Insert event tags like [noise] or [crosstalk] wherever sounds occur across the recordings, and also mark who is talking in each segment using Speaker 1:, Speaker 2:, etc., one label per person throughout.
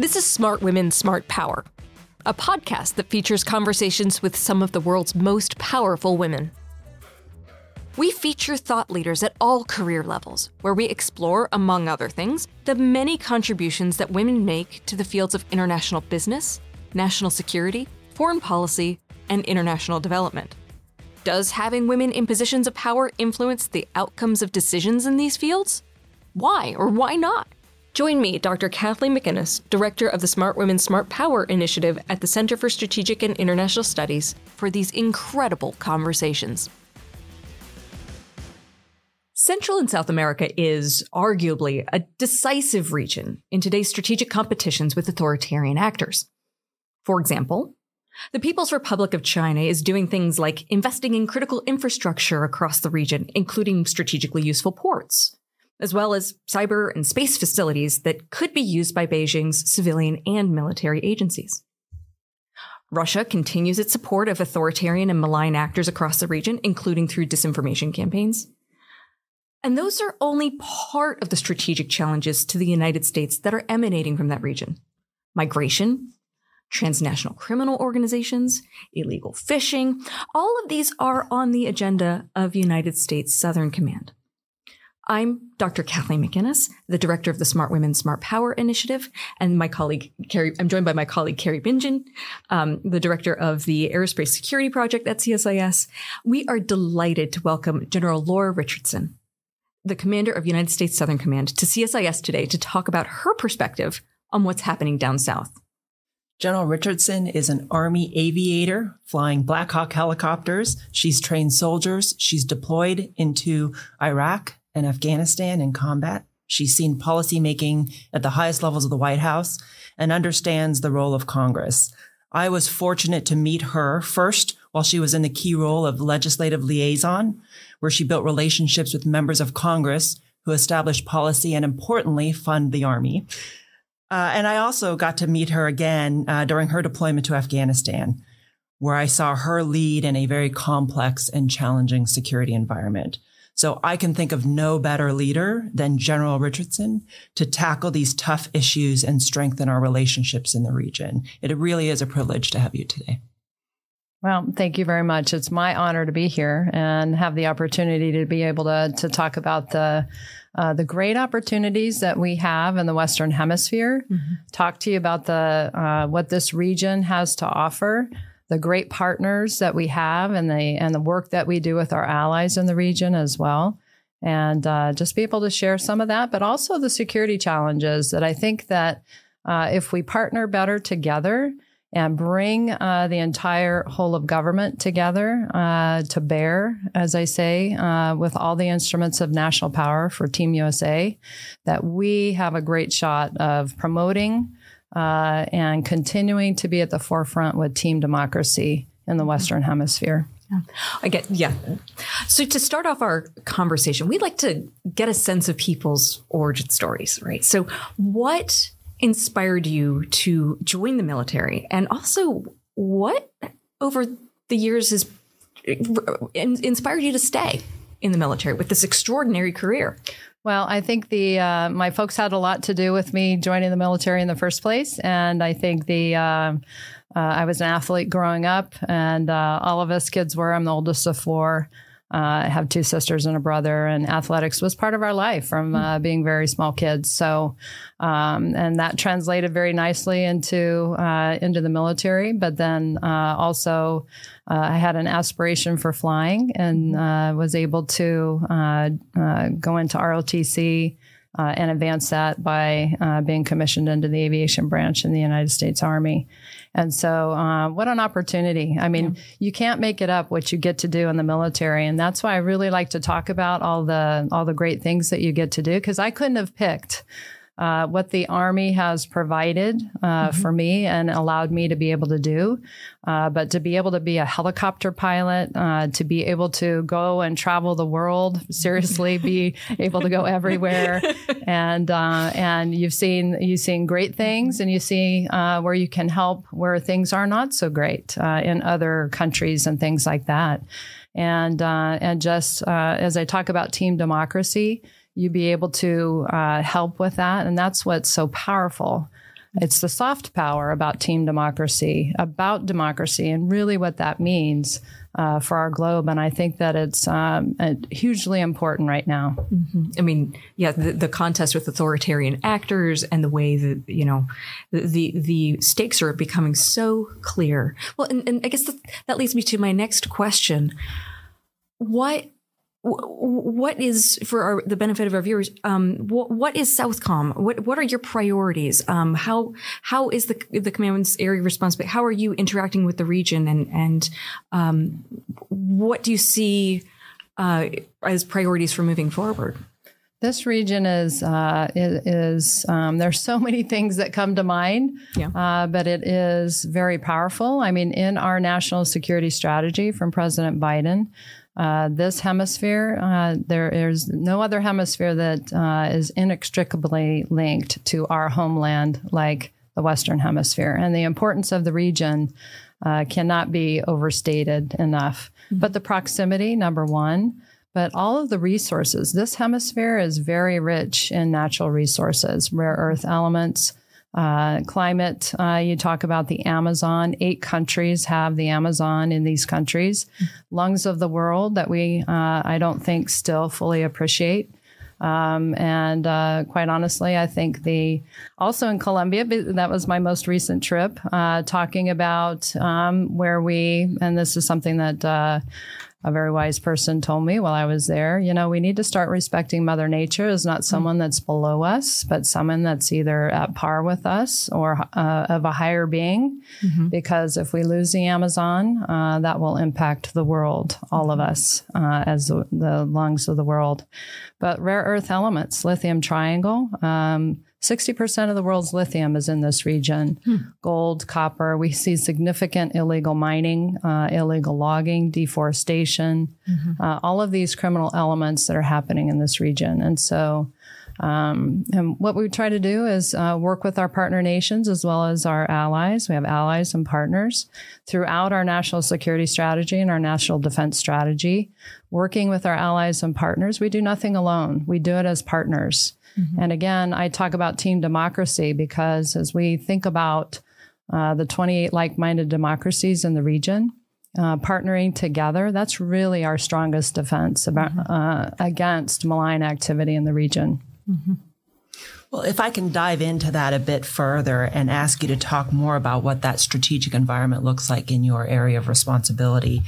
Speaker 1: This is Smart Women, Smart Power, a podcast that features conversations with some of the world's most powerful women. We feature thought leaders at all career levels, where we explore, among other things, the many contributions that women make to the fields of international business, national security, foreign policy, and international development. Does having women in positions of power influence the outcomes of decisions in these fields? Why or why not? Join me, Dr. Kathleen McInnis, Director of the Smart Women Smart Power Initiative at the Center for Strategic and International Studies, for these incredible conversations. Central and South America is arguably a decisive region in today's strategic competitions with authoritarian actors. For example, the People's Republic of China is doing things like investing in critical infrastructure across the region, including strategically useful ports, as well as cyber and space facilities that could be used by Beijing's civilian and military agencies. Russia continues its support of authoritarian and malign actors across the region, including through disinformation campaigns. And those are only part of the strategic challenges to the United States that are emanating from that region. Migration, transnational criminal organizations, illegal fishing, all of these are on the agenda of United States Southern Command. I'm Dr. Kathleen McInnis, the director of the Smart Women Smart Power Initiative, and my colleague Kari. I'm joined by my colleague Kari Bingen, um, the director of the Aerospace Security Project at CSIS. We are delighted to welcome General Laura Richardson, the commander of United States Southern Command, to CSIS today to talk about her perspective on what's happening down south.
Speaker 2: General Richardson is an Army aviator flying Black Hawk helicopters. She's trained soldiers. She's deployed into Iraq and Afghanistan in combat. She's seen policymaking at the highest levels of the White House and understands the role of Congress. I was fortunate to meet her first while she was in the key role of legislative liaison, where she built relationships with members of Congress who established policy and importantly fund the Army. Uh, and I also got to meet her again uh, during her deployment to Afghanistan, where I saw her lead in a very complex and challenging security environment. So I can think of no better leader than General Richardson to tackle these tough issues and strengthen our relationships in the region. It really is a privilege to have you today.
Speaker 3: Well, thank you very much. It's my honor to be here and have the opportunity to be able to, to talk about the uh, the great opportunities that we have in the Western Hemisphere. Mm-hmm. Talk to you about the uh, what this region has to offer, the great partners that we have, and the and the work that we do with our allies in the region as well. And uh, just be able to share some of that, but also the security challenges that I think that uh, if we partner better together and bring uh, the entire whole of government together uh, to bear, as I say, uh, with all the instruments of national power for Team USA, that we have a great shot of promoting uh, and continuing to be at the forefront with team democracy in the Western Hemisphere.
Speaker 1: Yeah. I get, yeah. So to start off our conversation, we'd like to get a sense of people's origin stories, right? So what inspired you to join the military? And also, what over the years has inspired you to stay in the military with this extraordinary career?
Speaker 3: Well, I think the uh, my folks had a lot to do with me joining the military in the first place, and I think the uh, uh, I was an athlete growing up, and uh, all of us kids were. I'm the oldest of four. Uh, I have two sisters and a brother, and athletics was part of our life from uh, being very small kids. So, um, and that translated very nicely into uh, into the military. But then uh, also, uh, I had an aspiration for flying and uh, was able to go into ROTC. And advance that by being commissioned into the aviation branch in the United States Army. And so, uh, what an opportunity. I mean, yeah. you can't make it up what you get to do in the military. And that's why I really like to talk about all the, all the great things that you get to do because I couldn't have picked uh, what the Army has provided uh, mm-hmm. for me and allowed me to be able to do. Uh, but to be able to be a helicopter pilot, uh, to be able to go and travel the world, [laughs] seriously, be able to go everywhere, [laughs] and uh, and you've seen you've seen great things, and you see uh, where you can help where things are not so great in other countries and things like that, and and just as I talk about team democracy you be able to uh, help with that. And that's what's so powerful It's the soft power about team democracy, about democracy, and really what that means uh, for our globe. And I think that it's um, hugely important right now.
Speaker 1: Mm-hmm. I mean, yeah, the, the, contest with authoritarian actors and the way that you know the the stakes are becoming so clear. Well, and, and I guess that, that leads me to my next question: What what is for our, the benefit of our viewers um, what, what is southcom what what are your priorities um, how how is the the command's area responsible how are you interacting with the region and and um, what do you see uh, as priorities for moving forward
Speaker 3: this region is uh, is, um, there's so many [laughs] things that come to mind, yeah. uh, but it is very powerful. I mean, in our national security strategy from President Biden, uh, this hemisphere, uh, there is no other hemisphere that uh, is inextricably linked to our homeland like the Western Hemisphere. And the importance of the region uh, cannot be overstated enough. Mm-hmm. But the proximity, number one, but all of the resources. This hemisphere is very rich in natural resources, rare earth elements, uh, climate, uh, you talk about the Amazon. Eight countries have the Amazon in these countries. Lungs of the world that we, uh, I don't think, still fully appreciate. Um, and uh, quite honestly, I think the also in Colombia, that was my most recent trip, uh, talking about um, where we, and this is something that uh, a very wise person told me while I was there, you know, we need to start respecting Mother Nature as not someone that's below us, but someone that's either at par with us or uh, of a higher being. Mm-hmm. Because if we lose the Amazon, uh, that will impact the world, all of us, uh, as the, the, lungs of the world. But rare earth elements, lithium triangle, um, 60% of the world's lithium is in this region. Hmm. Gold, copper. We see significant illegal mining, uh, illegal logging, deforestation, mm-hmm. uh, all of these criminal elements that are happening in this region. And so, um, and what we try to do is uh, work with our partner nations as well as our allies. We have allies and partners throughout our national security strategy and our national defense strategy. Working with our allies and partners, we do nothing alone. We do it as partners. Mm-hmm. And again, I talk about team democracy because as we think about uh, the 28 like minded democracies in the region, uh, partnering together, that's really our strongest defense about, mm-hmm. uh, against malign activity in the region.
Speaker 2: Mm-hmm. Well, if I can dive into that a bit further and ask you to talk more about what that strategic environment looks like in your area of responsibility.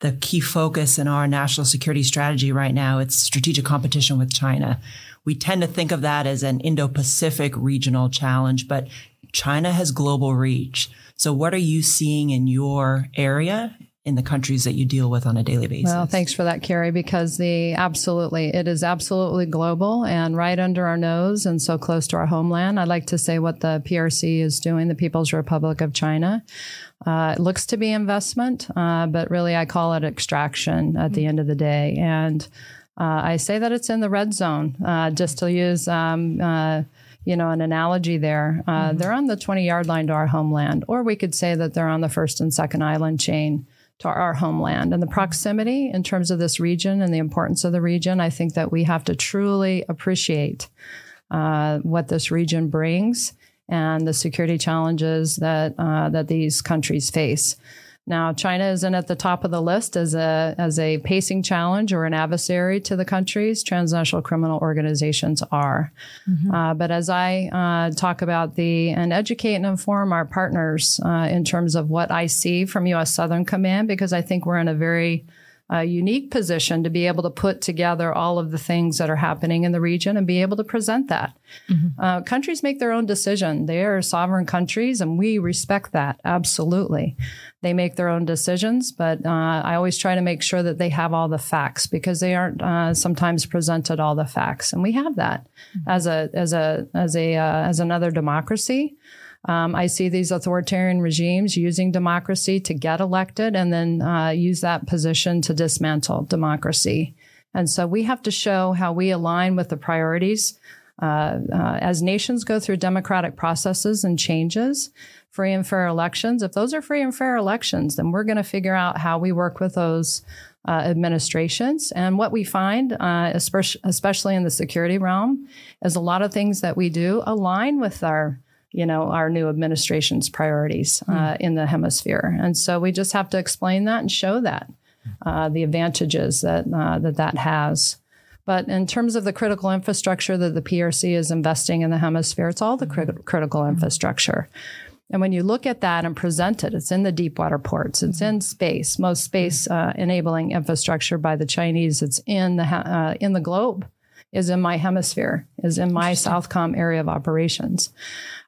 Speaker 2: The key focus in our national security strategy right now, it's strategic competition with China we tend to think of that as an Indo Pacific regional challenge, but China has global reach. So, what are you seeing in your area in the countries that you deal with on a daily basis?
Speaker 3: Well, thanks for that, Kari, because the absolutely, it is absolutely global and right under our nose and so close to our homeland. I'd like to say what the PRC is doing, the People's Republic of China. Uh, it looks to be investment, uh, but really I call it extraction at the end of the day. And uh, I say that it's in the red zone, uh, just to use, um, uh, you know, an analogy there. Uh, mm-hmm. They're on the 20 yard line to our homeland, or we could say that they're on the first and second island chain to our homeland. And the proximity in terms of this region and the importance of the region, I think that we have to truly appreciate uh, what this region brings and the security challenges that uh, that these countries face. Now, China isn't at the top of the list as a as a pacing challenge or an adversary to the countries. Transnational criminal organizations are. Mm-hmm. Uh, but as I uh, talk about the and educate and inform our partners uh, in terms of what I see from U.S. Southern Command, because I think we're in a very a unique position to be able to put together all of the things that are happening in the region and be able to present that. Mm-hmm. Uh, countries make their own decision. They are sovereign countries, and we respect that absolutely. They make their own decisions, but uh, I always try to make sure that they have all the facts because they aren't uh, sometimes presented all the facts, and we have that mm-hmm. as a as a as a uh, as another democracy. Um, I see these authoritarian regimes using democracy to get elected and then uh, use that position to dismantle democracy. And so we have to show how we align with the priorities uh, uh, as nations go through democratic processes and changes, free and fair elections. If those are free and fair elections, then we're going to figure out how we work with those uh, administrations. And what we find, uh, especially in the security realm, is a lot of things that we do align with our you know, our new administration's priorities uh, mm. in the hemisphere. And so we just have to explain that and show that uh, the advantages that uh, that that has. But in terms of the critical infrastructure that the PRC is investing in the hemisphere, it's all the crit- critical infrastructure. And when you look at that and present it, it's in the deep water ports, it's in space, most space uh, enabling infrastructure by the Chinese, it's in the uh, in the globe is in my hemisphere, is in my Southcom area of operations.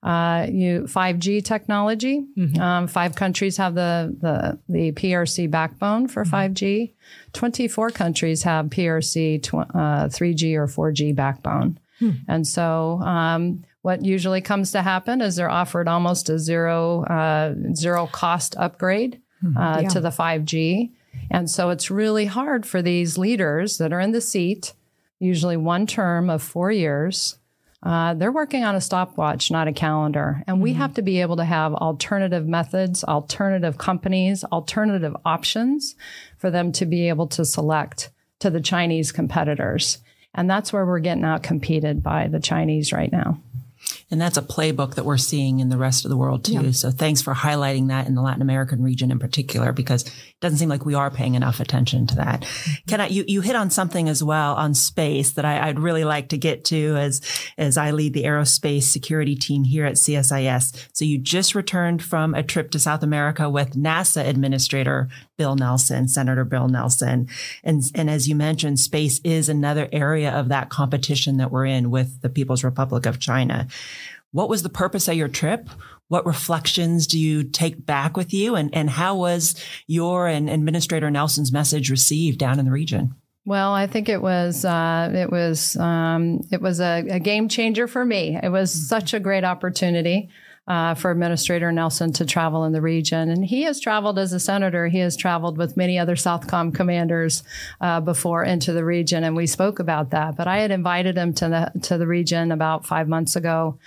Speaker 3: Uh, you 5G technology. Mm-hmm. Um, five countries have the, the the PRC backbone for mm-hmm. 5G. 24 countries have PRC tw- uh, 3G or 4G backbone. Hmm. And so, um, what usually comes to happen is they're offered almost a zero uh, zero cost upgrade mm-hmm. uh, yeah. to the 5G. And so it's really hard for these leaders that are in the seat usually one term of four years. Uh, they're working on a stopwatch, not a calendar. And mm-hmm. we have to be able to have alternative methods, alternative companies, alternative options for them to be able to select to the Chinese competitors. And that's where we're getting out competed by the Chinese right now.
Speaker 2: And that's a playbook that we're seeing in the rest of the world too. Yeah. So thanks for highlighting that in the Latin American region in particular, because it doesn't seem like we are paying enough attention to that. Mm-hmm. Can I, you, you hit on something as well on space that I, would really like to get to as, as I lead the aerospace security team here at CSIS. So you just returned from a trip to South America with NASA Administrator Bill Nelson, Senator Bill Nelson. And, and as you mentioned, space is another area of that competition that we're in with the People's Republic of China. What was the purpose of your trip? What reflections do you take back with you? And, and how was your and Administrator Nelson's message received down in the region?
Speaker 3: Well, I think it was uh, it was um, it was a, a, game changer for me. It was such a great opportunity uh, for Administrator Nelson to travel in the region. And he has traveled as a senator. He has traveled with many other Southcom commanders uh, before into the region, and we spoke about that. But I had invited him to the to the region about five months ago.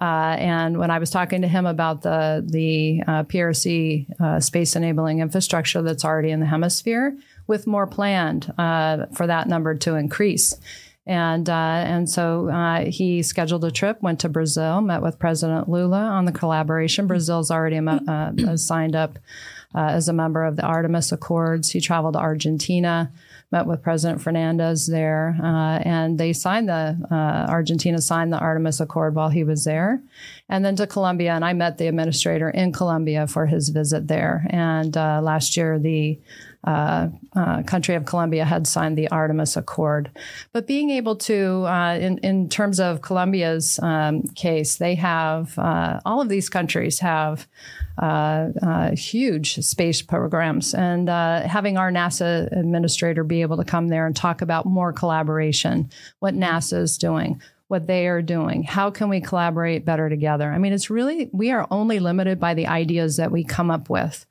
Speaker 3: Uh, and when I was talking to him about the the uh, PRC uh, space enabling infrastructure that's already in the hemisphere, with more planned uh, for that number to increase. And uh, and so uh, he scheduled a trip, went to Brazil, met with President Lula on the collaboration. Brazil's already uh, signed up uh, as a member of the Artemis Accords. He traveled to Argentina, met with President Fernandez there, uh, and they signed the uh, Argentina signed the Artemis Accord while he was there, and then to Colombia. And I met the administrator in Colombia for his visit there. And last year the uh, uh, country of Colombia had signed the Artemis Accord. But being able to, uh, in, in terms of Colombia's um, case, they have, uh, all of these countries have uh, huge space programs. And having our NASA administrator be able to come there and talk about more collaboration, what NASA is doing, what they are doing. How can we collaborate better together? I mean, it's really, we are only limited by the ideas that we come up with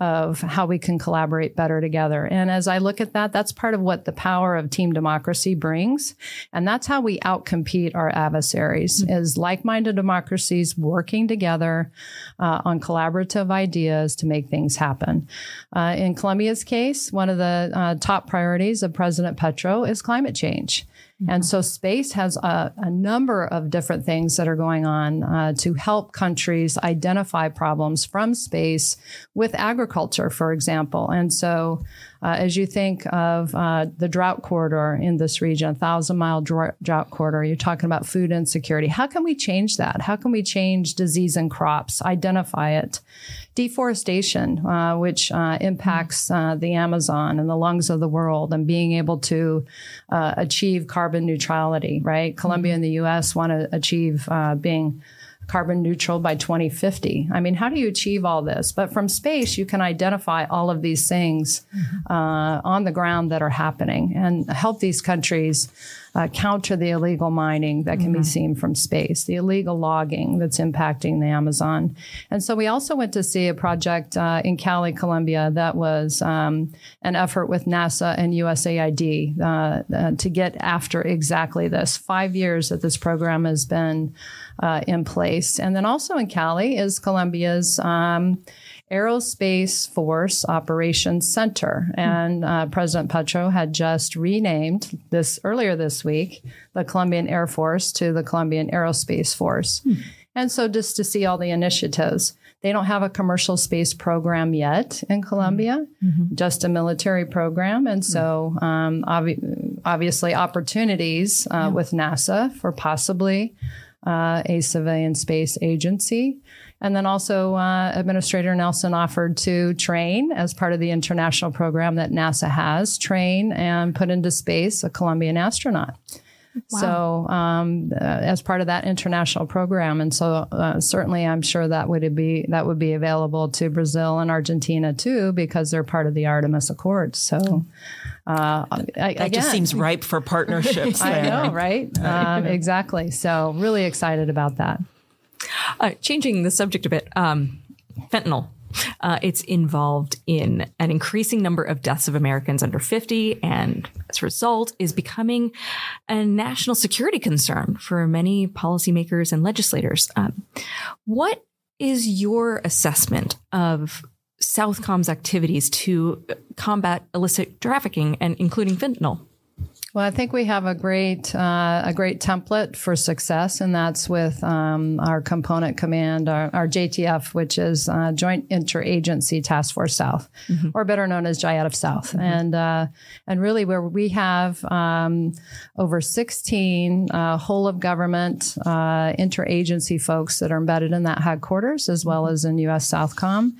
Speaker 3: of how we can collaborate better together. And as I look at that, that's part of what the power of team democracy brings. And that's how we outcompete our adversaries mm-hmm. is like-minded democracies working together uh, on collaborative ideas to make things happen. Uh, in Colombia's case, one of the uh, top priorities of President Petro is climate change. Mm-hmm. And so space has a, a, number of different things that are going on uh, to help countries identify problems from space with agriculture, for example. And so uh, as you think of uh, the drought corridor in this region, a thousand mile drought corridor, you're talking about food insecurity. How can we change that? How can we change disease in crops, identify it? Deforestation, uh, which uh, impacts uh, the Amazon and the lungs of the world, and being able to uh, achieve carbon neutrality, right? Colombia and the US want to achieve being carbon neutral by 2050. I mean, how do you achieve all this? But from space, you can identify all of these things mm-hmm. uh, on the ground that are happening and help these countries uh, counter the illegal mining that can mm-hmm. be seen from space, the illegal logging that's impacting the Amazon. And so we also went to see a project uh, in Cali, Colombia, that was um, an effort with NASA and USAID uh, uh, to get after exactly this. Five years that this program has been uh, in place. And then also in Cali is Colombia's. Um, Aerospace Force Operations Center. And uh, President Petro had just renamed this earlier this week the Colombian Air Force to the Colombian Aerospace Force. Hmm. And so just to see all the initiatives. They don't have a commercial space program yet in Colombia, mm-hmm. just a military program. And so, um, obvi- obviously, opportunities uh, yeah. with NASA for possibly uh, a civilian space agency. And then also, uh, Administrator Nelson offered to train as part of the international program that NASA has, train and put into space a Colombian astronaut. Wow. So, um, uh, as part of that international program, and so uh, certainly, I'm sure that would be that would be available to Brazil and Argentina too, because they're part of the Artemis Accords. So,
Speaker 2: uh, that again, just seems ripe for [laughs] partnerships.
Speaker 3: I know, [laughs] right? Um, exactly. So, really excited about that.
Speaker 1: Uh, changing the subject a bit, um, fentanyl. Uh, it's involved in an increasing number of deaths of Americans under 50, and as a result, is becoming a national security concern for many policymakers and legislators. Um, what is your assessment of Southcom's activities to combat illicit trafficking and including fentanyl?
Speaker 3: Well, I think we have a great uh, a great template for success, and that's with um, our component command, our, our JTF, which is uh, Joint Interagency Task Force South, mm-hmm. or better known as JIATF South, mm-hmm. and uh, and really where we have um, over 16 uh, whole of government uh, interagency folks that are embedded in that headquarters, as well mm-hmm. as in U.S. Southcom.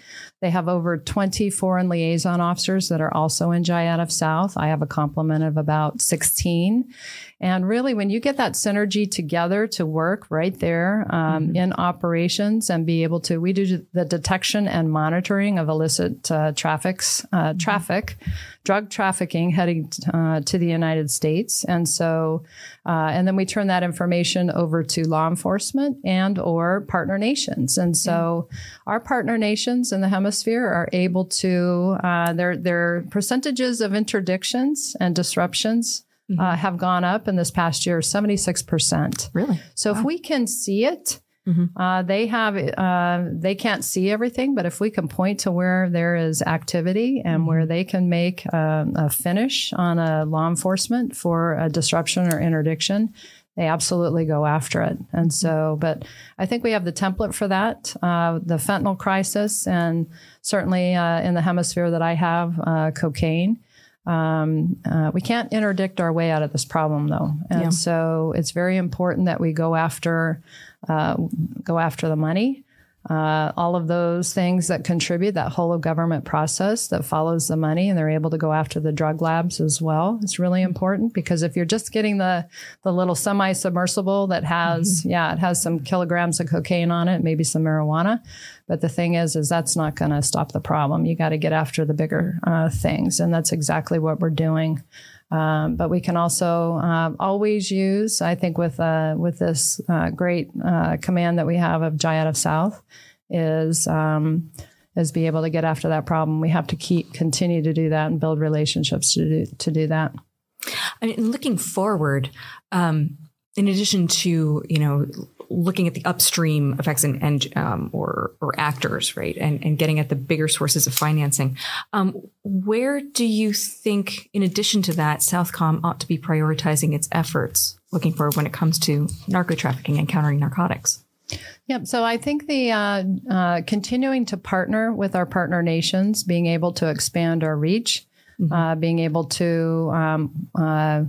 Speaker 3: They have over 20 foreign liaison officers that are also in JIATF South. I have a complement of about 16. And really, when you get that synergy together to work right there um, mm-hmm. in operations and be able to, we do the detection and monitoring of illicit uh, traffics, uh, mm-hmm. traffic, drug trafficking heading uh, to the United States. And so, uh, and then we turn that information over to law enforcement and or partner nations. And so, mm-hmm. our partner nations in the hemisphere are able to uh, their their percentages of interdictions and disruptions mm-hmm. uh, have gone up in this past year 76%.
Speaker 1: Really?
Speaker 3: So wow. if we can see it, mm-hmm. uh, they have uh, they can't see everything, but if we can point to where there is activity and mm-hmm. where they can make a, a finish on a law enforcement for a disruption or interdiction, they absolutely go after it. And so, but I think we have the template for that. Uh, the fentanyl crisis, and certainly uh, in the hemisphere that I have, uh, cocaine. Um, uh, we can't interdict our way out of this problem, though, and yeah. so it's very important that we go after uh, go after the money. Uh, all of those things that contribute that whole of government process that follows the money and they're able to go after the drug labs as well it's really important because if you're just getting the the little semi-submersible that has mm-hmm. yeah it has some kilograms of cocaine on it maybe some marijuana but the thing is, is that's not going to stop the problem. You got to get after the bigger uh, things, and that's exactly what we're doing. Um, but we can also uh, always use, I think, with uh, with this uh, great uh, command that we have of Jai of South, is um, is be able to get after that problem. We have to keep continue to do that and build relationships to do to do that.
Speaker 1: I mean, looking forward, um, in addition to you know looking at the upstream effects and, and um, or or actors, right, and and getting at the bigger sources of financing. Um, where do you think, in addition to that, Southcom ought to be prioritizing its efforts looking forward when it comes to narco trafficking and countering narcotics?
Speaker 3: Yep. So I think the uh, uh, continuing to partner with our partner nations, being able to expand our reach, mm-hmm. uh, being able to um, uh,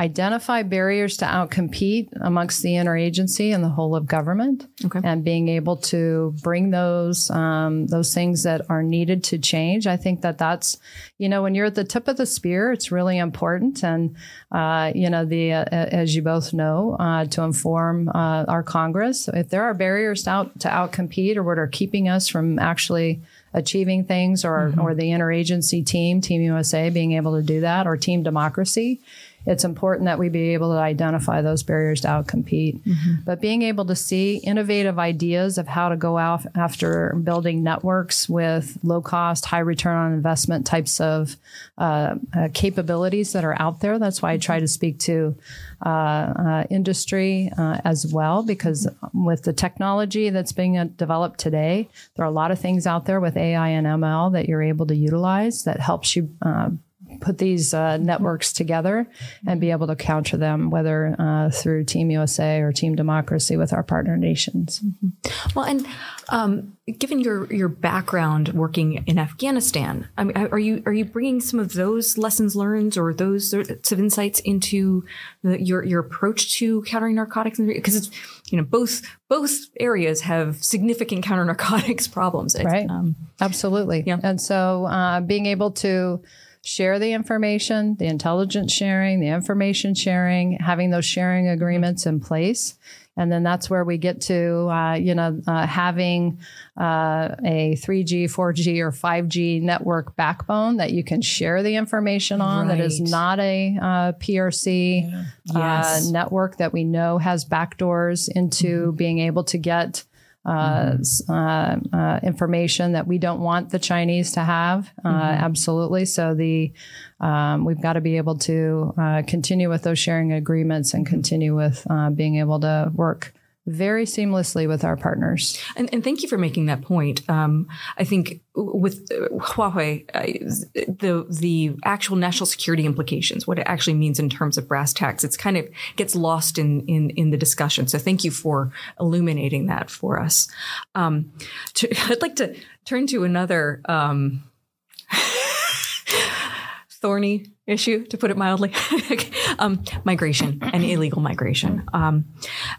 Speaker 3: identify barriers to outcompete amongst the interagency and the whole of government, okay. and being able to bring those um, those things that are needed to change. I think that that's you know when you're at the tip of the spear, it's really important, and uh, you know the uh, as you both know uh, to inform uh, our Congress if there are barriers to out to outcompete or what are keeping us from actually achieving things or, mm-hmm. or the interagency team, Team USA, being able to do that, or Team Democracy it's important that we be able to identify those barriers to outcompete. Mm-hmm. But being able to see innovative ideas of how to go out after building networks with low cost, high return on investment types of uh, uh, capabilities that are out there. That's why I try to speak to uh, uh industry uh, as well, because with the technology that's being uh, developed today, there are a lot of things out there with AI and ML that you're able to utilize that helps you put these uh, networks together and be able to counter them, whether uh, through Team USA or Team Democracy with our partner nations.
Speaker 1: Mm-hmm. Well, and um, given your your background working in Afghanistan, I mean, are you are you bringing some of those lessons learned or those sorts of insights into the, your your approach to countering narcotics? Because it's you know both both areas have significant counter narcotics [laughs] problems.
Speaker 3: Right. Um, Absolutely. Yeah. And so uh, being able to share the information, the intelligence sharing, the information sharing, having those sharing agreements in place. And then that's where we get to, uh, you know, uh, having uh, a 3G, 4G, or 5G network backbone that you can share the information on right. that is not a uh, PRC yeah. Uh, yes. network that we know has backdoors into mm-hmm. being able to get uh, mm-hmm. uh, uh, information that we don't want the Chinese to have. Uh, mm-hmm. Absolutely. So the um, we've got to be able to uh, continue with those sharing agreements and continue with being able to work very seamlessly with our partners.
Speaker 1: And, and thank you for making that point. Um, I think with Huawei, uh, the the actual national security implications, what it actually means in terms of brass tacks, it's kind of gets lost in in, in the discussion. So thank you for illuminating that for us. Um, to, [laughs] I'd like to turn to another. Um, [laughs] thorny issue, to put it mildly. [laughs] um, migration and illegal migration. Um,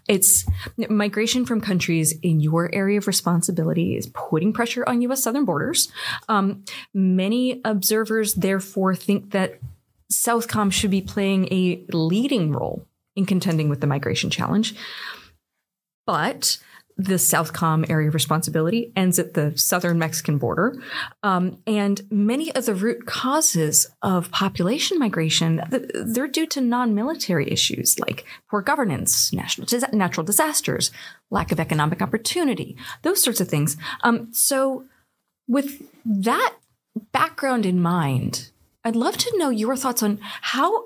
Speaker 1: it's migration from countries in your area of responsibility is putting pressure on U.S. southern borders. Um, many observers, therefore, think that Southcom should be playing a leading role in contending with the migration challenge. But the Southcom area of responsibility ends at the southern Mexican border. Um, and many of the root causes of population migration, they're due to non-military issues like poor governance, national, natural disasters, lack of economic opportunity, those sorts of things. Um, so with that background in mind, I'd love to know your thoughts on how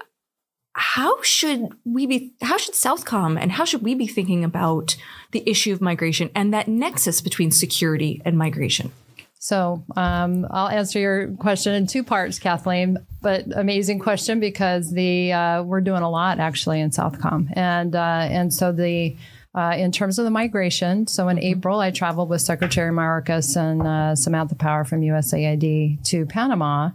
Speaker 1: how should we be how should southcom and how should we be thinking about the issue of migration and that nexus between security and migration
Speaker 3: so um, I'll answer your question in two parts, Kathleen. But amazing question because the uh, we're doing a lot actually in Southcom, and uh, and so the uh, in terms of the migration. So in April, I traveled with Secretary Mayorkas and uh, Samantha Power from USAID to Panama,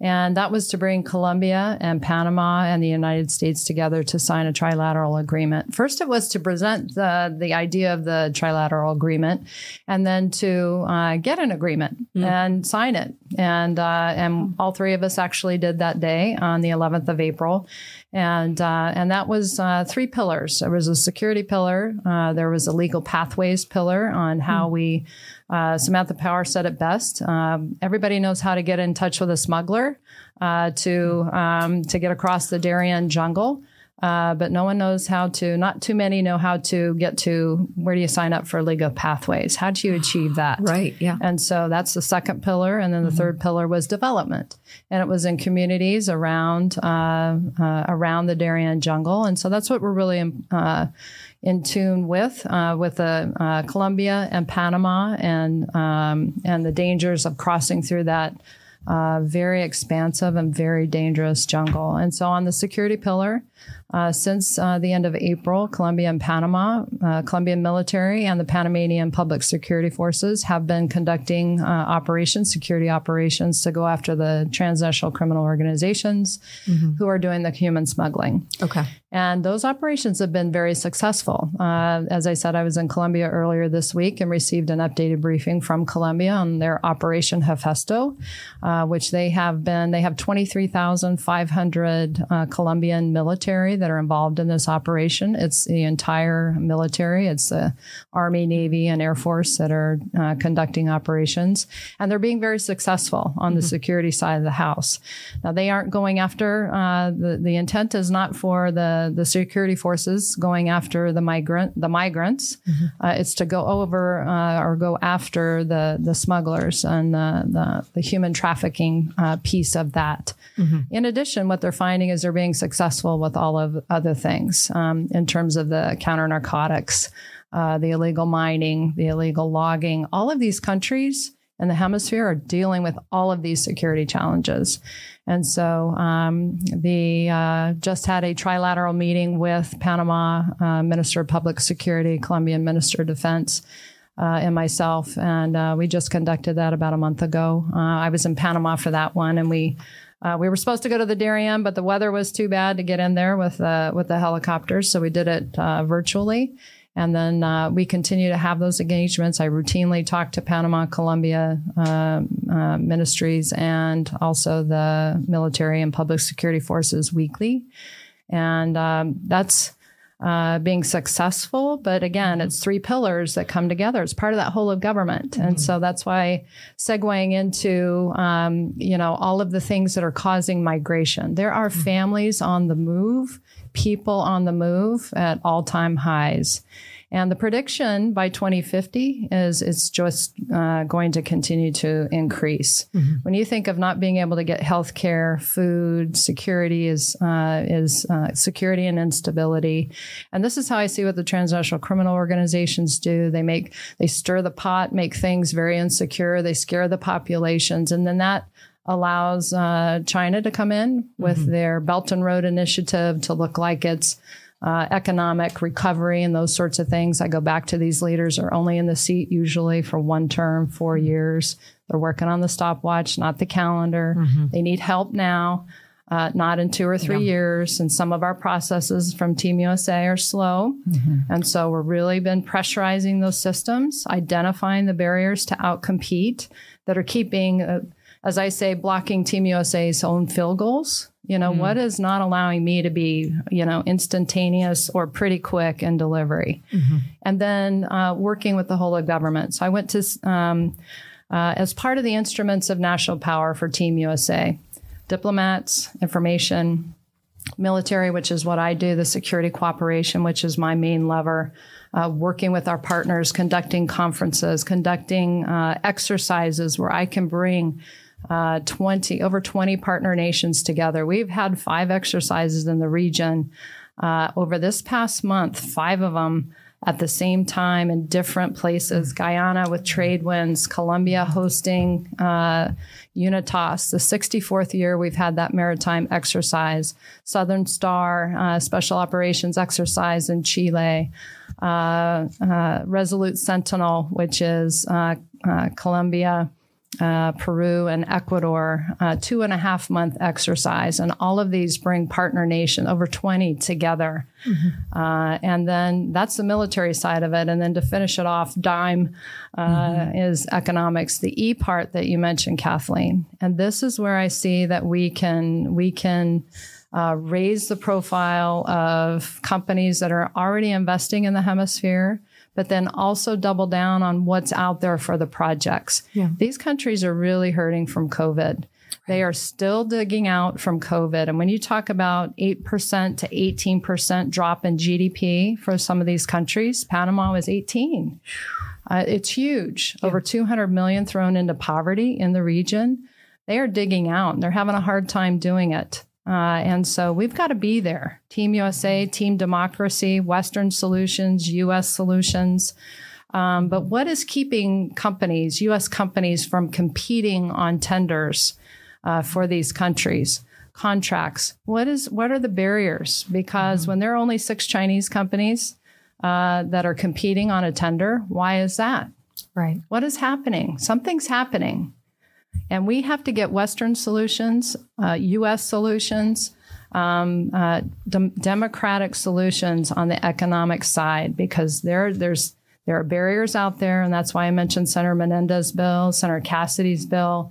Speaker 3: and that was to bring Colombia and Panama and the United States together to sign a trilateral agreement. First, it was to present the, the idea of the trilateral agreement and then to uh, get an agreement mm. and sign it. And, uh, and all three of us actually did that day on the 11th of April. And, uh, and that was uh, three pillars. There was a security pillar, uh, there was a legal pathways pillar on how mm. we uh, Samantha Power said it best. Um, everybody knows how to get in touch with a smuggler uh, to um, to get across the Darien jungle. Uh, but no one knows how to, not too many know how to get to where do you sign up for legal pathways? How do you achieve that?
Speaker 1: Right, yeah.
Speaker 3: And so that's the second pillar. And then the mm-hmm. third pillar was development. And it was in communities around, uh, uh, around the Darien jungle. And so that's what we're really uh, in tune with, uh, with the uh, Colombia and Panama and um, and the dangers of crossing through that uh, very expansive and very dangerous jungle. And so on the security pillar, uh, since uh, the end of April, Colombia and Panama, uh, Colombian military and the Panamanian public security forces have been conducting uh, operations, security operations, to go after the transnational criminal organizations mm-hmm. who are doing the human smuggling.
Speaker 1: Okay.
Speaker 3: And those operations have been very successful. Uh, as I said, I was in Colombia earlier this week and received an updated briefing from Colombia on their Operation Hefesto, uh, which they have been, they have 23,500 Colombian military that are involved in this operation. It's the entire military, it's the Army, Navy, and Air Force that are uh, conducting operations. And they're being very successful on mm-hmm. the security side of the house. Now, they aren't going after, uh, the, the intent is not for the, the security forces going after the migrant, the migrants. Mm-hmm. Uh, it's to go over uh, or go after the, the smugglers and the, the, the human trafficking uh, piece of that. Mm-hmm. In addition, what they're finding is they're being successful with all of other things um, in terms of the counter narcotics, uh, the illegal mining, the illegal logging. All of these countries in the hemisphere are dealing with all of these security challenges. And so um, the uh, just had a trilateral meeting with Panama uh, Minister of Public Security, Colombian Minister of Defense. Uh, and myself, and uh, we just conducted that about a month ago. Uh, I was in Panama for that one, and we uh, we were supposed to go to the Darien, but the weather was too bad to get in there with uh, with the helicopters, so we did it uh, virtually. And then uh, we continue to have those engagements. I routinely talk to Panama, Colombia uh, uh, ministries, and also the military and public security forces weekly. And um, that's uh, being successful. But again, it's three pillars that come together. It's part of that whole of government, mm-hmm. and so that's why segueing into um, you know all of the things that are causing migration. There are mm-hmm. families on the move, people on the move at all time highs. And the prediction by 2050 is it's just uh, going to continue to increase. Mm-hmm. When you think of not being able to get health care, food, security is, uh, is uh, security and instability. And this is how I see what the transnational criminal organizations do. They make, they stir the pot, make things very insecure. They scare the populations. And then that allows uh, China to come in with mm-hmm. their Belt and Road Initiative to look like it's uh, economic recovery and those sorts of things. I go back to these leaders are only in the seat usually for one term, four mm-hmm. years. They're working on the stopwatch, not the calendar. Mm-hmm. They need help now, uh, not in two or three yeah. years. And some of our processes from Team USA are slow. Mm-hmm. And so we're really been pressurizing those systems, identifying the barriers to outcompete that are keeping, uh, as I say, blocking Team USA's own field goals you know, mm. what is not allowing me to be, you know, instantaneous or pretty quick in delivery? Mm-hmm. And then uh, working with the whole of government. So I went to, um, uh, as part of the instruments of national power for Team USA, diplomats, information, military, which is what I do, the security cooperation, which is my main lever. Uh, working with our partners, conducting conferences, conducting uh, exercises where I can bring uh, 20 over 20 partner nations together. We've had five exercises in the region. Uh, over this past month, five of them at the same time in different places. Guyana with trade winds, Colombia hosting uh, UNITAS, the 64th year we've had that maritime exercise, Southern Star uh, special operations exercise in Chile, uh, uh Resolute Sentinel, which is uh, uh, Colombia uh, Peru, and Ecuador, uh, two and a half month exercise. And all of these bring partner nation, over 20 together. Mm-hmm. Uh, and then that's the military side of it. And then to finish it off, DIME uh, mm-hmm. is economics, the E part that you mentioned, Kathleen. And this is where I see that we can, we can. Uh, raise the profile of companies that are already investing in the hemisphere but then also double down on what's out there for the projects. Yeah. These countries are really hurting from COVID. They are still digging out from COVID. And when you talk about 8% to 18% drop in GDP for some of these countries, Panama was 18. Uh, it's huge. Yeah. Over 200 million thrown into poverty in the region. They are digging out and they're having a hard time doing it. Uh, and so we've got to be there. Team USA, Team Democracy, Western Solutions, US Solutions. Um, but what is keeping companies, US companies, from competing on tenders uh, for these countries? Contracts. What is what are the barriers? Because mm-hmm. when there are only six Chinese companies uh, that are competing on a tender, why is that?
Speaker 1: Right.
Speaker 3: What is happening? Something's happening. And we have to get Western solutions, uh, US solutions, um, uh, de- democratic solutions on the economic side because there, there's, there are barriers out there. And that's why I mentioned Senator Menendez's bill, Senator Cassidy's bill.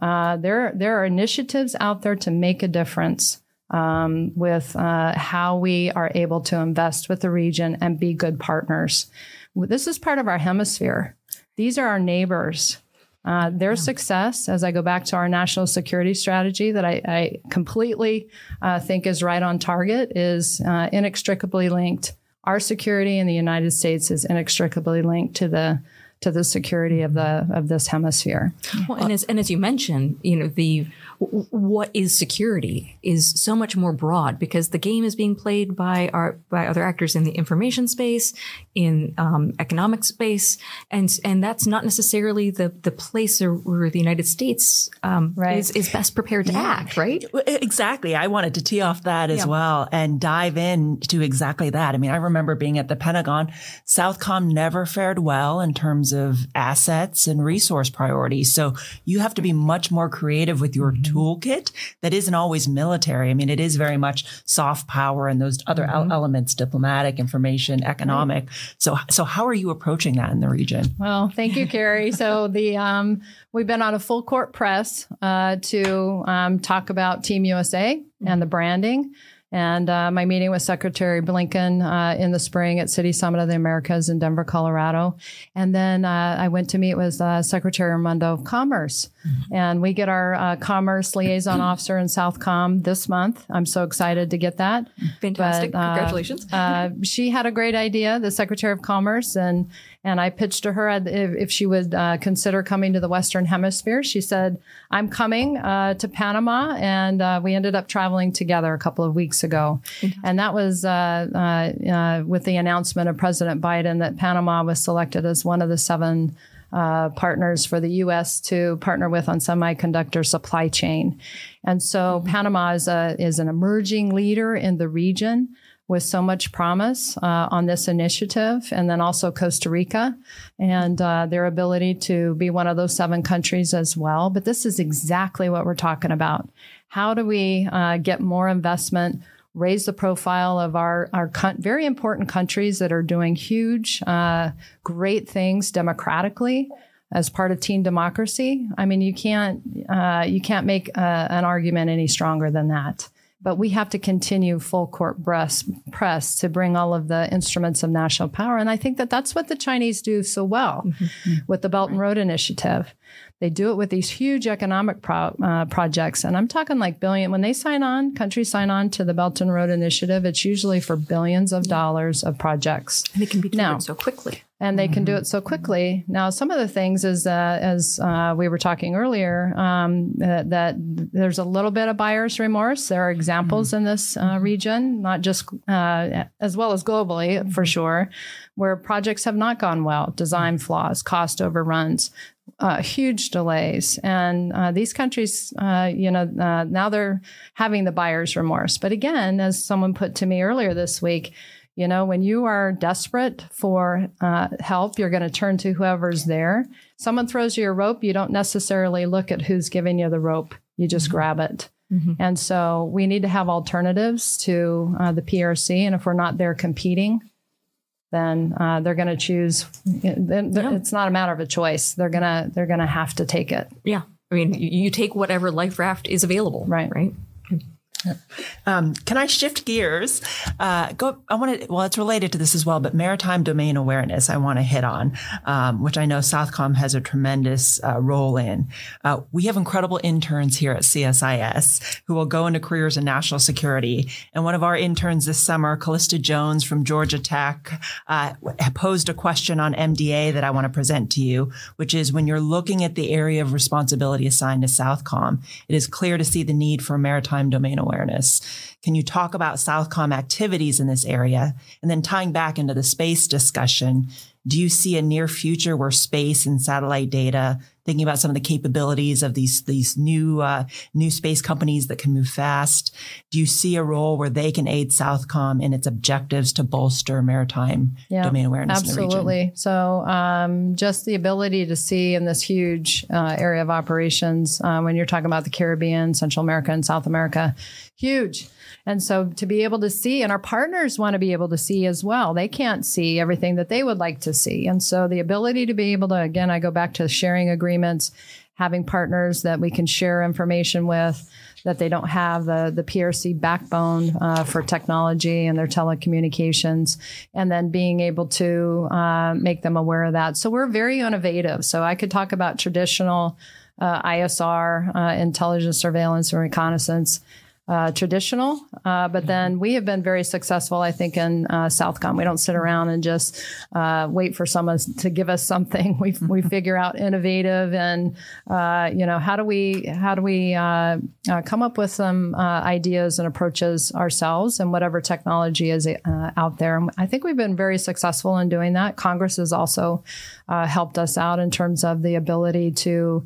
Speaker 3: Uh, there, there are initiatives out there to make a difference um, with uh, how we are able to invest with the region and be good partners. This is part of our hemisphere. These are our neighbors. Uh, their yeah. success, as I go back to our national security strategy that I, I completely uh, think is right on target, is uh, inextricably linked. Our security in the United States is inextricably linked to the to the security of the of this hemisphere.
Speaker 1: Well, and as and as you mentioned, you know the what is security is so much more broad because the game is being played by our by other actors in the information space, in um, economic space, and and that's not necessarily the the place where the United States um, right. is, is best prepared to yeah. act. Right?
Speaker 2: Exactly. I wanted to tee off that as yeah. well and dive in to exactly that. I mean, I remember being at the Pentagon. Southcom never fared well in terms of assets and resource priorities. So you have to be much more creative with your mm-hmm. toolkit that isn't always military. I mean, it is very much soft power and those other mm-hmm. elements, diplomatic, information, economic. Right. So, so how are you approaching that in the region?
Speaker 3: Well, thank you, Kari. [laughs] so the, um, we've been on a full court press, uh, to, um, talk about Team USA mm-hmm. and the branding. And uh, my meeting with Secretary Blinken uh, in the spring at City Summit of the Americas in Denver, Colorado. And then uh, I went to meet with uh, Secretary Raimondo of Commerce. Mm-hmm. And we get our uh, Commerce Liaison [clears throat] Officer in Southcom this month. I'm so excited to get that.
Speaker 1: Fantastic. But, uh, Congratulations.
Speaker 3: she had a great idea, the Secretary of Commerce, and and I pitched to her if, she would uh, consider coming to the Western Hemisphere. She said, I'm coming uh, to Panama. And uh, we ended up traveling together a couple of weeks ago. Mm-hmm. And that was uh, uh, uh, with the announcement of President Biden that Panama was selected as one of the seven. partners for the U.S. to partner with on semiconductor supply chain, and so mm-hmm. Panama is a is an emerging leader in the region with so much promise uh, on this initiative, and then also Costa Rica and uh, their ability to be one of those seven countries as well. But this is exactly what we're talking about. How do we uh, get more investment? Raise the profile of our, our very important countries that are doing huge, uh, great things democratically as part of team democracy. I mean, you can't uh, you can't make uh, an argument any stronger than that. But we have to continue full court press, press to bring all of the instruments of national power. And I think that that's what the Chinese do so well mm-hmm. with the Belt and Road Initiative. They do it with these huge economic pro, uh, projects. And I'm talking like billion. When they sign on, countries sign on to the Belt and Road Initiative, it's usually for billions of dollars of projects.
Speaker 1: And it can be done so quickly
Speaker 3: and they can do mm-hmm. it so quickly. Now, some of the things is uh, as uh, we were talking earlier um, that, that, there's a little bit of buyer's remorse. There are examples mm-hmm. in this uh, mm-hmm. region, not just uh, as well as globally for mm-hmm. sure, where projects have not gone well, design flaws, cost overruns. Uh, huge delays, and uh, these countries, you know, now they're having the buyer's remorse. But again, as someone put to me earlier this week, you know, when you are desperate for uh, help, you're going to turn to whoever's there. Someone throws you a rope, you don't necessarily look at who's giving you the rope, you just mm-hmm. grab it. Mm-hmm. And so we need to have alternatives to uh, the PRC. And if we're not there competing, then uh, they're going to choose. Yeah. It's not a matter of a choice. They're gonna they're gonna have to take it.
Speaker 1: Yeah, I mean, you take whatever life raft is available.
Speaker 3: Right.
Speaker 1: Right.
Speaker 2: Um, can I shift gears? Uh, go. I want to. Well, it's related to this as well, but maritime domain awareness. I want to hit on, um, which I know Southcom has a tremendous uh, role in. Uh, we have incredible interns here at CSIS who will go into careers in national security. And one of our interns this summer, Callista Jones from Georgia Tech, uh, posed a question on MDA that I want to present to you, which is when you're looking at the area of responsibility assigned to Southcom, it is clear to see the need for maritime domain awareness awareness. Can you talk about Southcom activities in this area? And then tying back into the space discussion, do you see a near future where space and satellite data, thinking about some of the capabilities of these these new uh, new space companies that can move fast, do you see a role where they can aid Southcom in its objectives to bolster maritime yeah, domain awareness?
Speaker 3: Absolutely. So um, just the ability to see in this huge uh, area of operations, uh, when you're talking about the Caribbean, Central America, and South America, huge. And so to be able to see, and our partners want to be able to see as well. They can't see everything that they would like to see. And so the ability to be able to, again, I go back to sharing agreements, having partners that we can share information with, that they don't have the, the PRC backbone uh, for technology and their telecommunications, and then being able to uh, make them aware of that. So we're very innovative. So I could talk about traditional uh, ISR, uh, intelligence, surveillance, and reconnaissance uh, traditional. Uh, but then we have been very successful, I think, in uh, Southcom. We don't sit around and just uh, wait for someone to give us something. [laughs] We we [laughs] figure out innovative and uh, you know how do we how do we uh, come up with some ideas and approaches ourselves and whatever technology is out there. And I think we've been very successful in doing that. Congress is also helped us out in terms of the ability to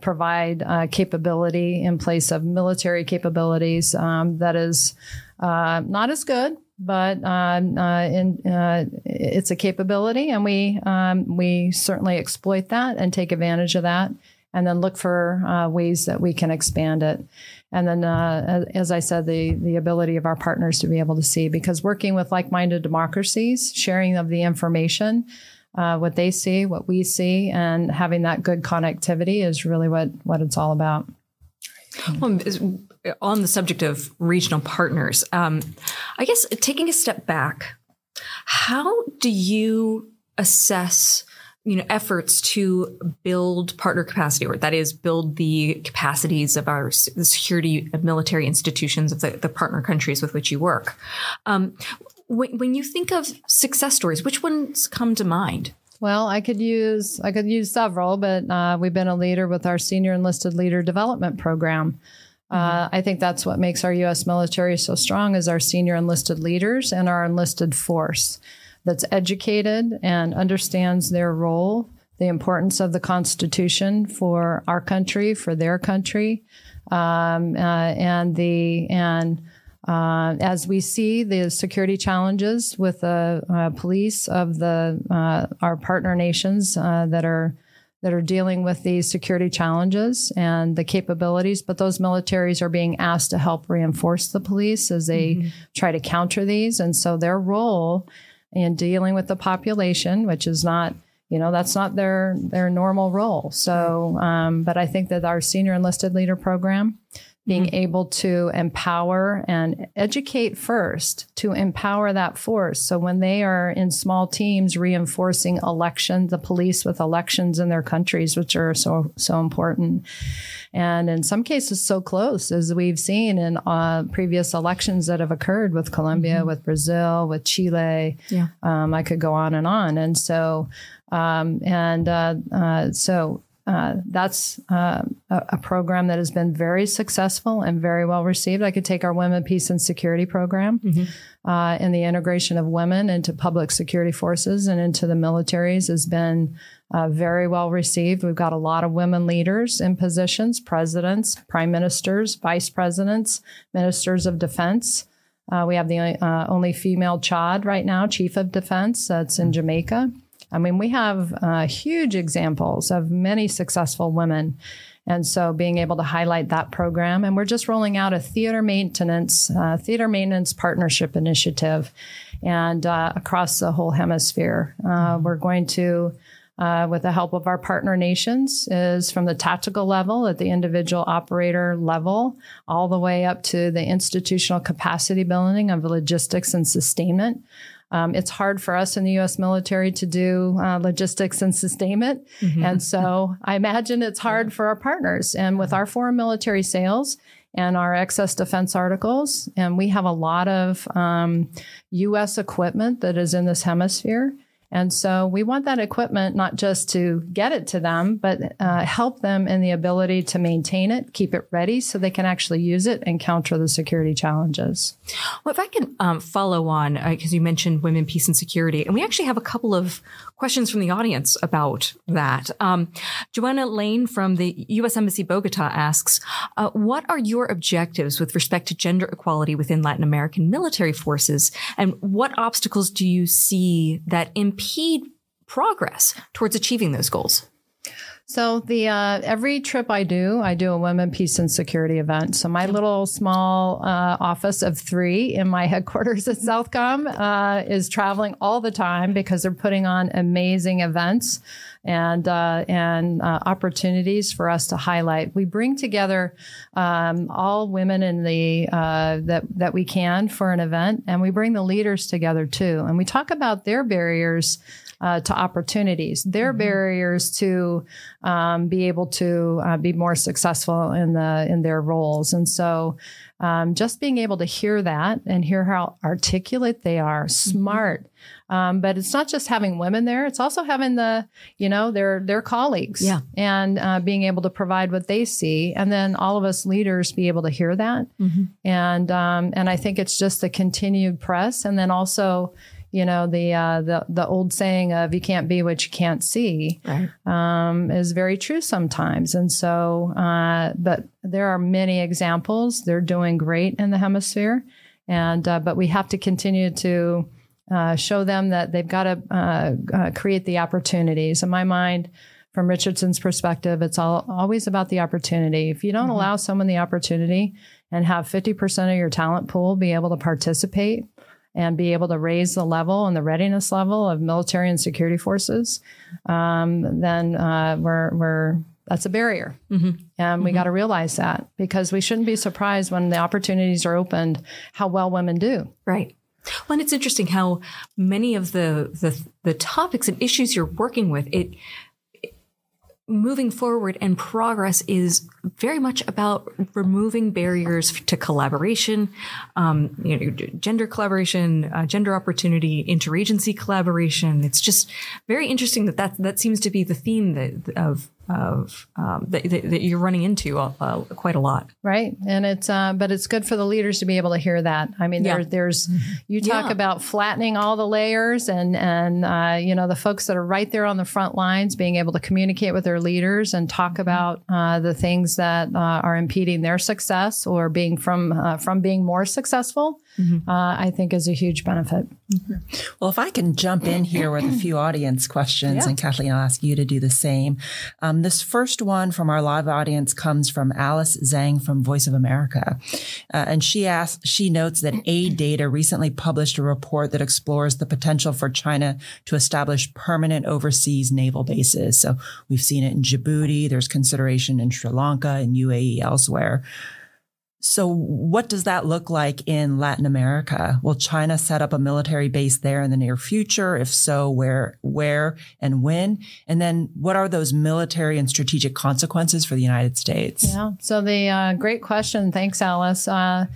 Speaker 3: provide capability in place of military capabilities um, that is uh, not as good, but uh, uh, in, uh, it's a capability, and we um, we certainly exploit that and take advantage of that, and then look for uh, ways that we can expand it. And then, uh, as I said, the the ability of our partners to be able to see, because working with like-minded democracies, sharing of the information. What they see, what we see, and having that good connectivity is really what, what it's all about.
Speaker 1: Well, on the subject of regional partners, um, I guess taking a step back, how do you assess? you know efforts to build partner capacity or that is build the capacities of our the security military institutions of the, the partner countries with which you work um, when, when you think of success stories which ones come to mind
Speaker 3: well, I could use I could use several, but uh, we've been a leader with our senior enlisted leader development program. Uh, I think that's what makes our U.S. military so strong is our senior enlisted leaders and our enlisted force that's educated and understands their role, the importance of the Constitution for our country, for their country, um, uh, and the and uh, as we see the security challenges with the uh, police of the uh, our partner nations uh, that are that are dealing with these security challenges and the capabilities, but those militaries are being asked to help reinforce the police as they mm-hmm. try to counter these. And so their role in dealing with the population, which is not you know that's not their their normal role so um, but i think that our senior enlisted leader program being mm-hmm. able to empower and educate first to empower that force. So when they are in small teams reinforcing elections, the police with elections in their countries, which are so so important, and in some cases so close as we've seen in uh, previous elections that have occurred with Colombia, mm-hmm. with Brazil, with Chile. Yeah, um, I could go on and on, and so. Um, and uh, uh, so uh, that's uh, a, program that has been very successful and very well received. I could take our Women, Peace, and Security program mm-hmm. uh, and the integration of women into public security forces and into the militaries has been uh, very well received. We've got a lot of women leaders in positions presidents, prime ministers, vice presidents, ministers of defense. Uh, we have the uh, only female CHOD right now, chief of defense, that's in Jamaica. I mean, we have uh, huge examples of many successful women. And so being able to highlight that program, and we're just rolling out a theater maintenance, uh, theater maintenance partnership initiative and uh, across the whole hemisphere. Uh, we're going to, uh, with the help of our partner nations, is from the tactical level at the individual operator level, all the way up to the institutional capacity building of logistics and sustainment. Um, it's hard for us in the U.S. military to do uh, logistics and sustainment. Mm-hmm. And so I imagine it's hard for our partners. And with our foreign military sales, and our excess defense articles. And we have a lot of um, US equipment that is in this hemisphere. And so we want that equipment not just to get it to them, but uh, help them in the ability to maintain it, keep it ready so they can actually use it and counter the security challenges.
Speaker 1: Well, if I can um, follow on, because uh, you mentioned women, peace, and security, and we actually have a couple of questions from the audience about that. Um, Joanna Lane from the U.S. Embassy Bogota asks, uh, what are your objectives with respect to gender equality within Latin American military forces? And what obstacles do you see that impact impede progress towards achieving those goals?
Speaker 3: So the uh, every trip I do, I do a women, peace, and security event. So my little small uh, office of three in my [laughs] headquarters at Southcom uh, is traveling all the time because they're putting on amazing events and uh, and uh, opportunities for us to highlight. We bring together um, all women in the uh, that that we can for an event, and we bring the leaders together too, and we talk about their barriers uh, to opportunities. They're mm-hmm. barriers to um, be able to uh, be more successful in the in their roles. And so, um, just being able to hear that and hear how articulate they are, mm-hmm. smart. Um, but it's not just having women there; it's also having the, you know, their their colleagues,
Speaker 1: yeah,
Speaker 3: and uh, being able to provide what they see, and then all of us leaders be able to hear that, mm-hmm. and um, and I think it's just the continued press, and then also you know the uh, the the old saying of "you can't be what you can't see" right. um, is very true sometimes. And so, uh, but there are many examples. They're doing great in the hemisphere, and uh, but we have to continue to uh, show them that they've got to uh, uh, create the opportunities. In my mind, from Richardson's perspective, it's all always about the opportunity. If you don't mm-hmm. allow someone the opportunity and have 50% of your talent pool be able to participate and be able to raise the level and the readiness level of military and security forces, um, then uh, we're, we're that's a barrier. Mm-hmm. And we mm-hmm. got to realize that because we shouldn't be surprised when the opportunities are opened how well women do.
Speaker 1: Right. Well, and it's interesting how many of the the, the topics and issues you're working with it, it moving forward and progress is very much about removing barriers to collaboration, um, you know, gender collaboration, uh, gender opportunity, interagency collaboration. It's just very interesting that that that seems to be the theme that, of of um, that, that, you're running into uh, uh, quite a lot,
Speaker 3: right? And it's uh, but it's good for the leaders to be able to hear that. I mean, yeah. there, there's mm-hmm. you talk yeah. about flattening all the layers, and and uh, you know the folks that are right there on the front lines being able to communicate with their leaders and talk mm-hmm. about uh, the things that uh, are impeding their success or being from from being more successful mm-hmm. uh, I think is a huge benefit.
Speaker 2: Mm-hmm. Well, if I can jump in here with a few [clears throat] audience questions, yeah. and Kathleen, I'll ask you to do the same. Um, this first one from our live audience comes from Alice Zhang from Voice of America, uh, and she asks, she notes that AidData recently published a report that explores the potential for China to establish permanent overseas naval bases. So we've seen it in Djibouti. There's consideration in Sri Lanka and UAE elsewhere. So, what does that look like in Latin America? Will China set up a military base there in the near future? If so, where, where, and when? And then, what are those military and strategic consequences for the United States?
Speaker 3: Yeah. So, the uh, great question. Thanks, Alice. Uh,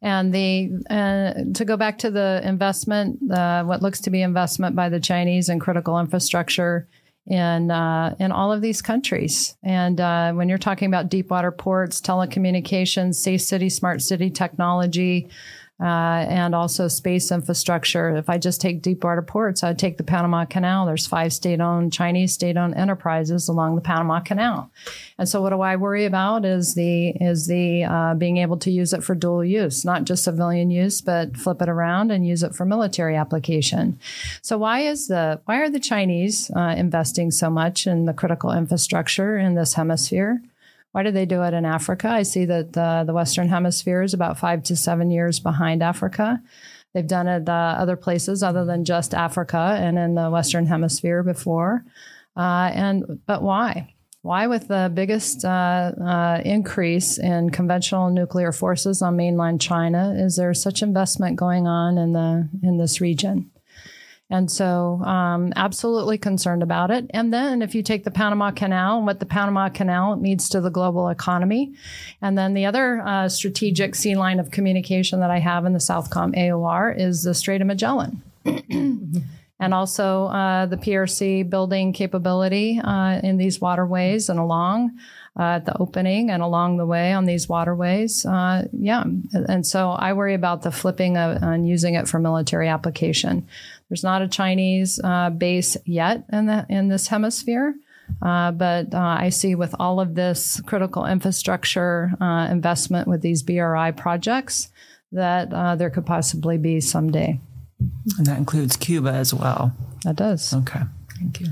Speaker 3: and the uh, to go back to the investment, uh, what looks to be investment by the Chinese in critical infrastructure in uh, in all of these countries. And uh, when you're talking about deep water ports, telecommunications, safe city, smart city technology, uh, and also space infrastructure. If I just take deep water ports, I'd take the Panama Canal. There's five state-owned Chinese state-owned enterprises along the Panama Canal, and so what do I worry about is the is the uh, being able to use it for dual use, not just civilian use, but flip it around and use it for military application. So why is the why are the Chinese uh, investing so much in the critical infrastructure in this hemisphere? Why do they do it in Africa? I see that the, the Western Hemisphere is about five to seven years behind Africa. They've done it uh, other places other than just Africa and in the Western Hemisphere before. Uh, and but why? Why, with the biggest uh, uh, increase in conventional nuclear forces on mainland China, is there such investment going on in the in this region? And so, um, absolutely concerned about it. And then, if you take the Panama Canal and what the Panama Canal means to the global economy, and then the other uh, strategic sea line of communication that I have in the Southcom AOR is the Strait of Magellan. and also uh, the PRC building capability uh, in these waterways and along uh, at the opening and along the way on these waterways. Uh, yeah, and so I worry about the flipping of, and using it for military application. There's not a Chinese uh, base yet in the in this hemisphere. Uh, but uh, I see with all of this critical infrastructure uh, investment with these BRI projects that uh, there could possibly be someday.
Speaker 2: And that includes Cuba as well.
Speaker 3: That does.
Speaker 2: Okay. Thank you.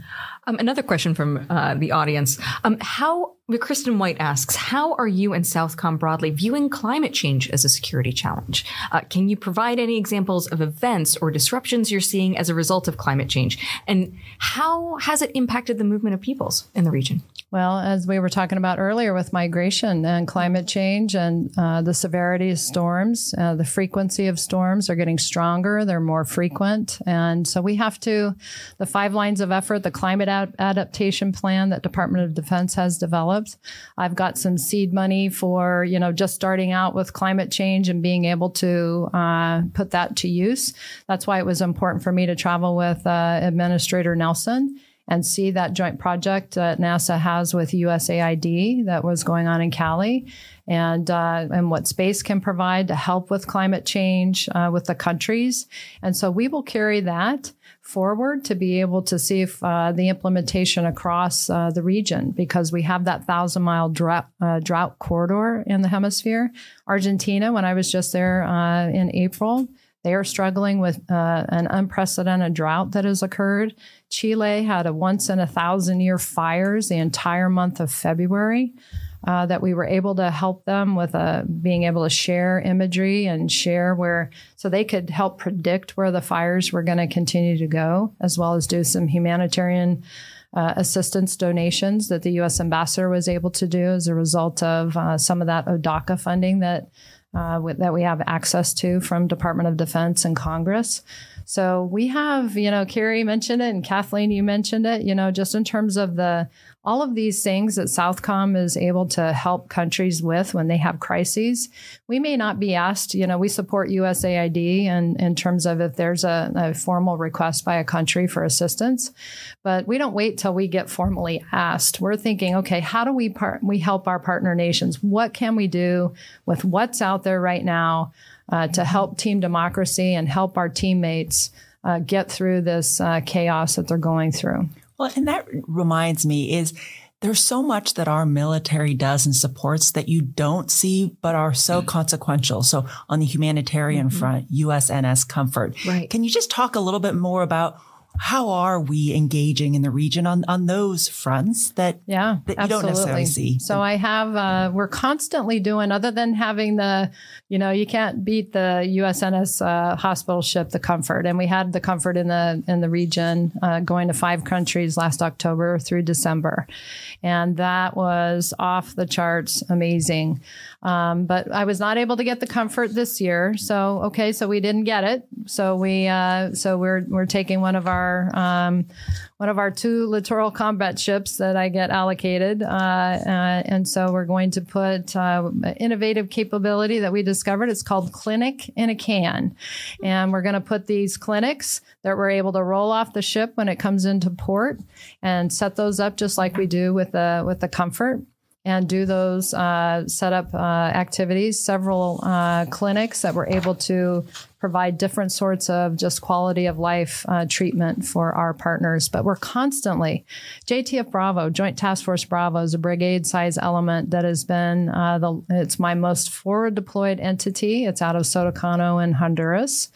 Speaker 1: Um, another question from uh, the audience. Um, how Kristen White asks, how are you and Southcom broadly viewing climate change as a security challenge? Uh, can you provide any examples of events or disruptions you're seeing as a result of climate change? And how has it impacted the movement of peoples in the region?
Speaker 3: Well, as we were talking about earlier with migration and climate change and uh, the severity of storms, uh, the frequency of storms are getting stronger, they're more frequent. And so we have to, the five lines of effort, the climate ad- adaptation plan that Department of Defense has developed. I've got some seed money for, you know, just starting out with climate change and being able to uh, put that to use. That's why it was important for me to travel with uh, Administrator Nelson and see that joint project that NASA has with USAID that was going on in Cali, and uh, and what space can provide to help with climate change uh, with the countries. And so we will carry that forward to be able to see if uh, the implementation across uh, the region, because we have that thousand mile drought, uh, drought corridor in the hemisphere. Argentina, when I was just there uh, in April. They are struggling with an unprecedented drought that has occurred. Chile had a once in a thousand year fires the entire month of February. Uh, that we were able to help them with uh, being able to share imagery and share where, so they could help predict where the fires were going to continue to go, as well as do some humanitarian uh, assistance donations that the U.S. ambassador was able to do as a result of uh, some of that OHDACA funding that uh, that we have access to from Department of Defense and Congress. So we have, you know, Kari mentioned it and Kathleen, you mentioned it, you know, just in terms of the all of these things that Southcom is able to help countries with when they have crises. We may not be asked, you know, we support USAID and in terms of if there's a, a formal request by a country for assistance, but we don't wait till we get formally asked. We're thinking, okay, how do we part we help our partner nations? What can we do with what's out there right now uh, to help team democracy and help our teammates uh, get through this uh, chaos that they're going through?
Speaker 2: Well, and that reminds me is there's so much that our military does and supports that you don't see, but are so mm-hmm. consequential. So on the humanitarian mm-hmm. front, USNS Comfort.
Speaker 1: Right.
Speaker 2: Can you just talk a little bit more about how are we engaging in the region on, on those fronts that,
Speaker 3: yeah,
Speaker 2: that you absolutely. don't necessarily see?
Speaker 3: So I have, uh, we're constantly doing, other than having the, you know, you can't beat the USNS uh, hospital ship, the Comfort. And we had the Comfort in the, in the region uh, going to five countries last October through December. And that was off the charts amazing. Um, but I was not able to get the Comfort this year. So, okay, so we didn't get it. So we, uh, so we're, we're taking one of our um, one of our two littoral combat ships that I get allocated, uh, uh, and so we're going to put uh, innovative capability that we discovered. It's called Clinic in a Can, and we're going to put these clinics that we're able to roll off the ship when it comes into port and set those up just like we do with the with the Comfort and do those uh, setup uh, activities. Several uh, clinics that were able to provide different sorts of just quality of life uh, treatment for our partners. But we're constantly, JTF Bravo, Joint Task Force Bravo, is a brigade size element that has been uh, the. It's my most forward deployed entity. It's out of Soto Cano in Honduras,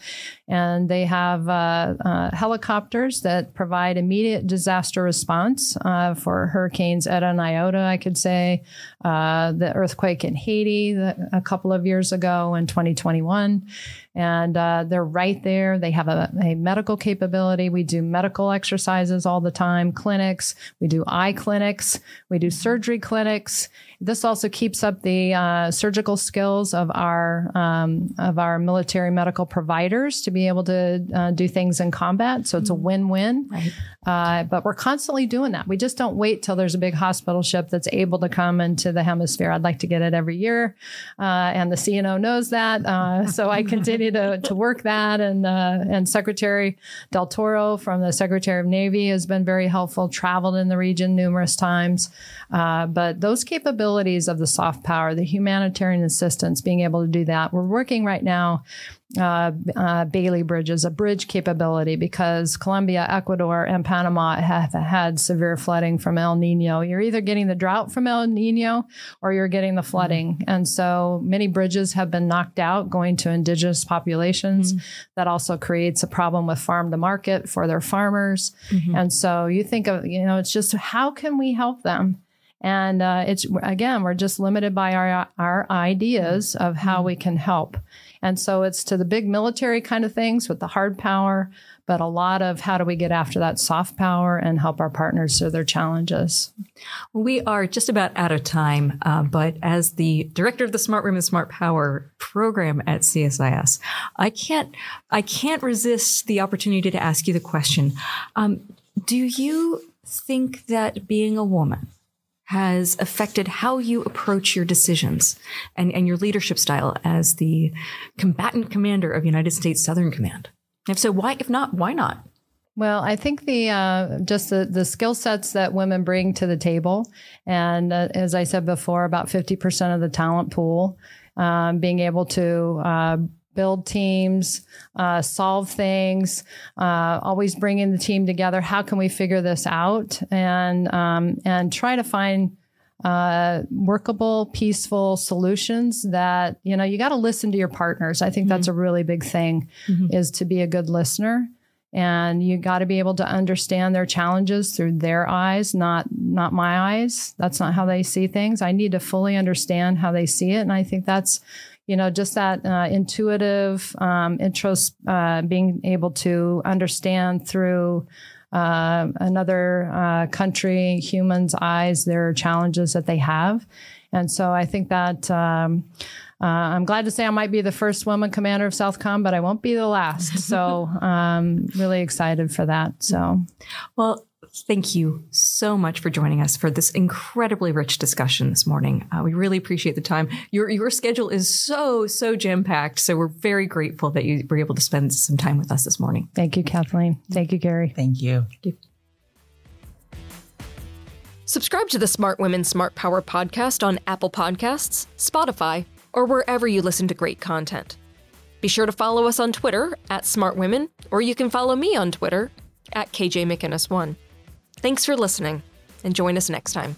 Speaker 3: and they have uh, uh helicopters that provide immediate disaster response uh, for hurricanes Eta and Iota. I could say uh, the earthquake in Haiti a couple of years ago in 2021 and uh, they're right there. They have a, a, medical capability. We do medical exercises all the time, clinics. We do eye clinics. We do surgery clinics. This also keeps up the uh, surgical skills of our um, of our military medical providers to be able to uh, do things in combat. So it's a mm-hmm. win-win.
Speaker 1: Right.
Speaker 3: Uh, but we're constantly doing that. We just don't wait till there's a big hospital ship that's able to come into the hemisphere. I'd like to get it every year, uh, and the CNO knows that. Uh, [laughs] so I continue to, to work that. And uh, and Secretary Del Toro from the Secretary of Navy has been very helpful. Traveled in the region numerous times, but those capabilities capabilities of the soft power, the humanitarian assistance, being able to do that. We're working right now uh, uh, Bailey bridges, a bridge capability, because Colombia, Ecuador, and Panama have had severe flooding from El Nino. You're either getting the drought from El Nino or you're getting the flooding. Mm-hmm. And so many bridges have been knocked out going to indigenous populations. Mm-hmm. That also creates a problem with farm to market for their farmers. Mm-hmm. And so you think of, you know, it's just how can we help them? And uh, it's again, we're just limited by our our ideas of how we can help. And so it's to the big military kind of things with the hard power, but a lot of how do we get after that soft power and help our partners through their challenges.
Speaker 1: We are just about out of time, uh, but as the director of the Smart Women Smart Power program at CSIS, I can't I can't resist the opportunity to ask you the question: um, Do you think that being a woman has affected how you approach your decisions and, and your leadership style as the combatant commander of United States Southern Command? If so, why? If not, why not?
Speaker 3: Well, I think the uh, just the, the skill sets that women bring to the table, and uh, as I said before, about fifty percent of the talent pool, um, being able to uh, build teams, uh, solve things, uh, always bringing the team together. How can we figure this out and um, and try to find uh, workable, peaceful solutions that you know you got to listen to your partners. I think mm-hmm. that's a really big thing mm-hmm. is to be a good listener. And you got to be able to understand their challenges through their eyes, not not my eyes. That's not how they see things. I need to fully understand how they see it, and I think that's you know, just that uh, intuitive um, intros, uh, being able to understand through uh, another uh, country, humans' eyes, their challenges that they have. And so I think that um, uh, I'm glad to say I might be the first woman commander of Southcom, but I won't be the last. [laughs] So I'm um, really excited for that. So,
Speaker 1: well, thank you so much for joining us for this incredibly rich discussion this morning. Uh, we really appreciate the time. Your your schedule is so so jam packed, so we're very grateful that you were able to spend some time with us this morning.
Speaker 3: Thank you, Kathleen. Thank you, Kari.
Speaker 2: Thank you. Thank you.
Speaker 4: Subscribe to the Smart Women Smart Power podcast on Apple Podcasts, Spotify, or wherever you listen to great content. Be sure to follow us on Twitter at Smart Women, or you can follow me on Twitter at KJ McInnis1. Thanks for listening, and join us next time.